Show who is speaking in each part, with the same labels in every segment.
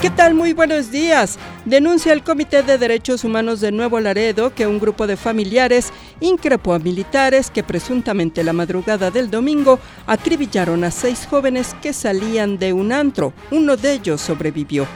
Speaker 1: ¿Qué tal? Muy buenos días. Denuncia el Comité de Derechos Humanos de Nuevo Laredo que un grupo de familiares increpó a militares que presuntamente la madrugada del domingo acribillaron a seis jóvenes que salían de un antro. Uno de ellos sobrevivió.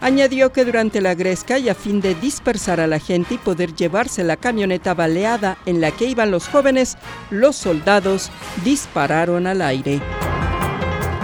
Speaker 1: Añadió que durante la gresca y a fin de dispersar a la gente y poder llevarse la camioneta baleada en la que iban los jóvenes, los soldados dispararon al aire.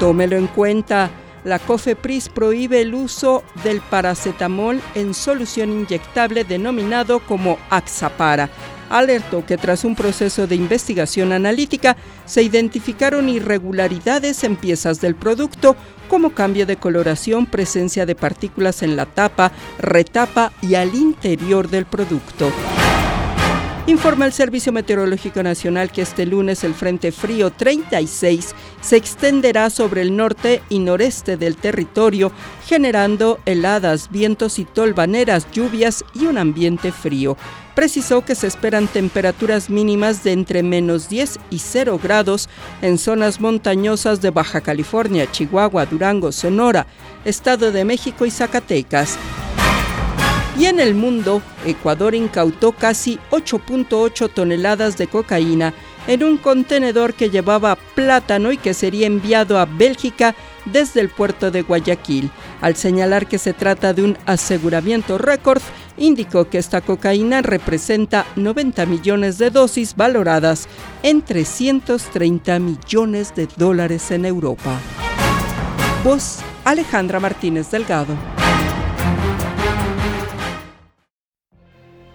Speaker 1: Tómelo en cuenta. La COFEPRIS prohíbe el uso del paracetamol en solución inyectable denominado como Axapara. Alertó que tras un proceso de investigación analítica se identificaron irregularidades en piezas del producto como cambio de coloración, presencia de partículas en la tapa, retapa y al interior del producto. Informa el Servicio Meteorológico Nacional que este lunes el Frente Frío 36 se extenderá sobre el norte y noreste del territorio, generando heladas, vientos y tolvaneras, lluvias y un ambiente frío. Precisó que se esperan temperaturas mínimas de entre menos 10 y 0 grados en zonas montañosas de Baja California, Chihuahua, Durango, Sonora, Estado de México y Zacatecas. Y en el mundo, Ecuador incautó casi 8.8 toneladas de cocaína en un contenedor que llevaba plátano y que sería enviado a Bélgica desde el puerto de Guayaquil. Al señalar que se trata de un aseguramiento récord, indicó que esta cocaína representa 90 millones de dosis valoradas en 330 millones de dólares en Europa. Voz Alejandra Martínez Delgado.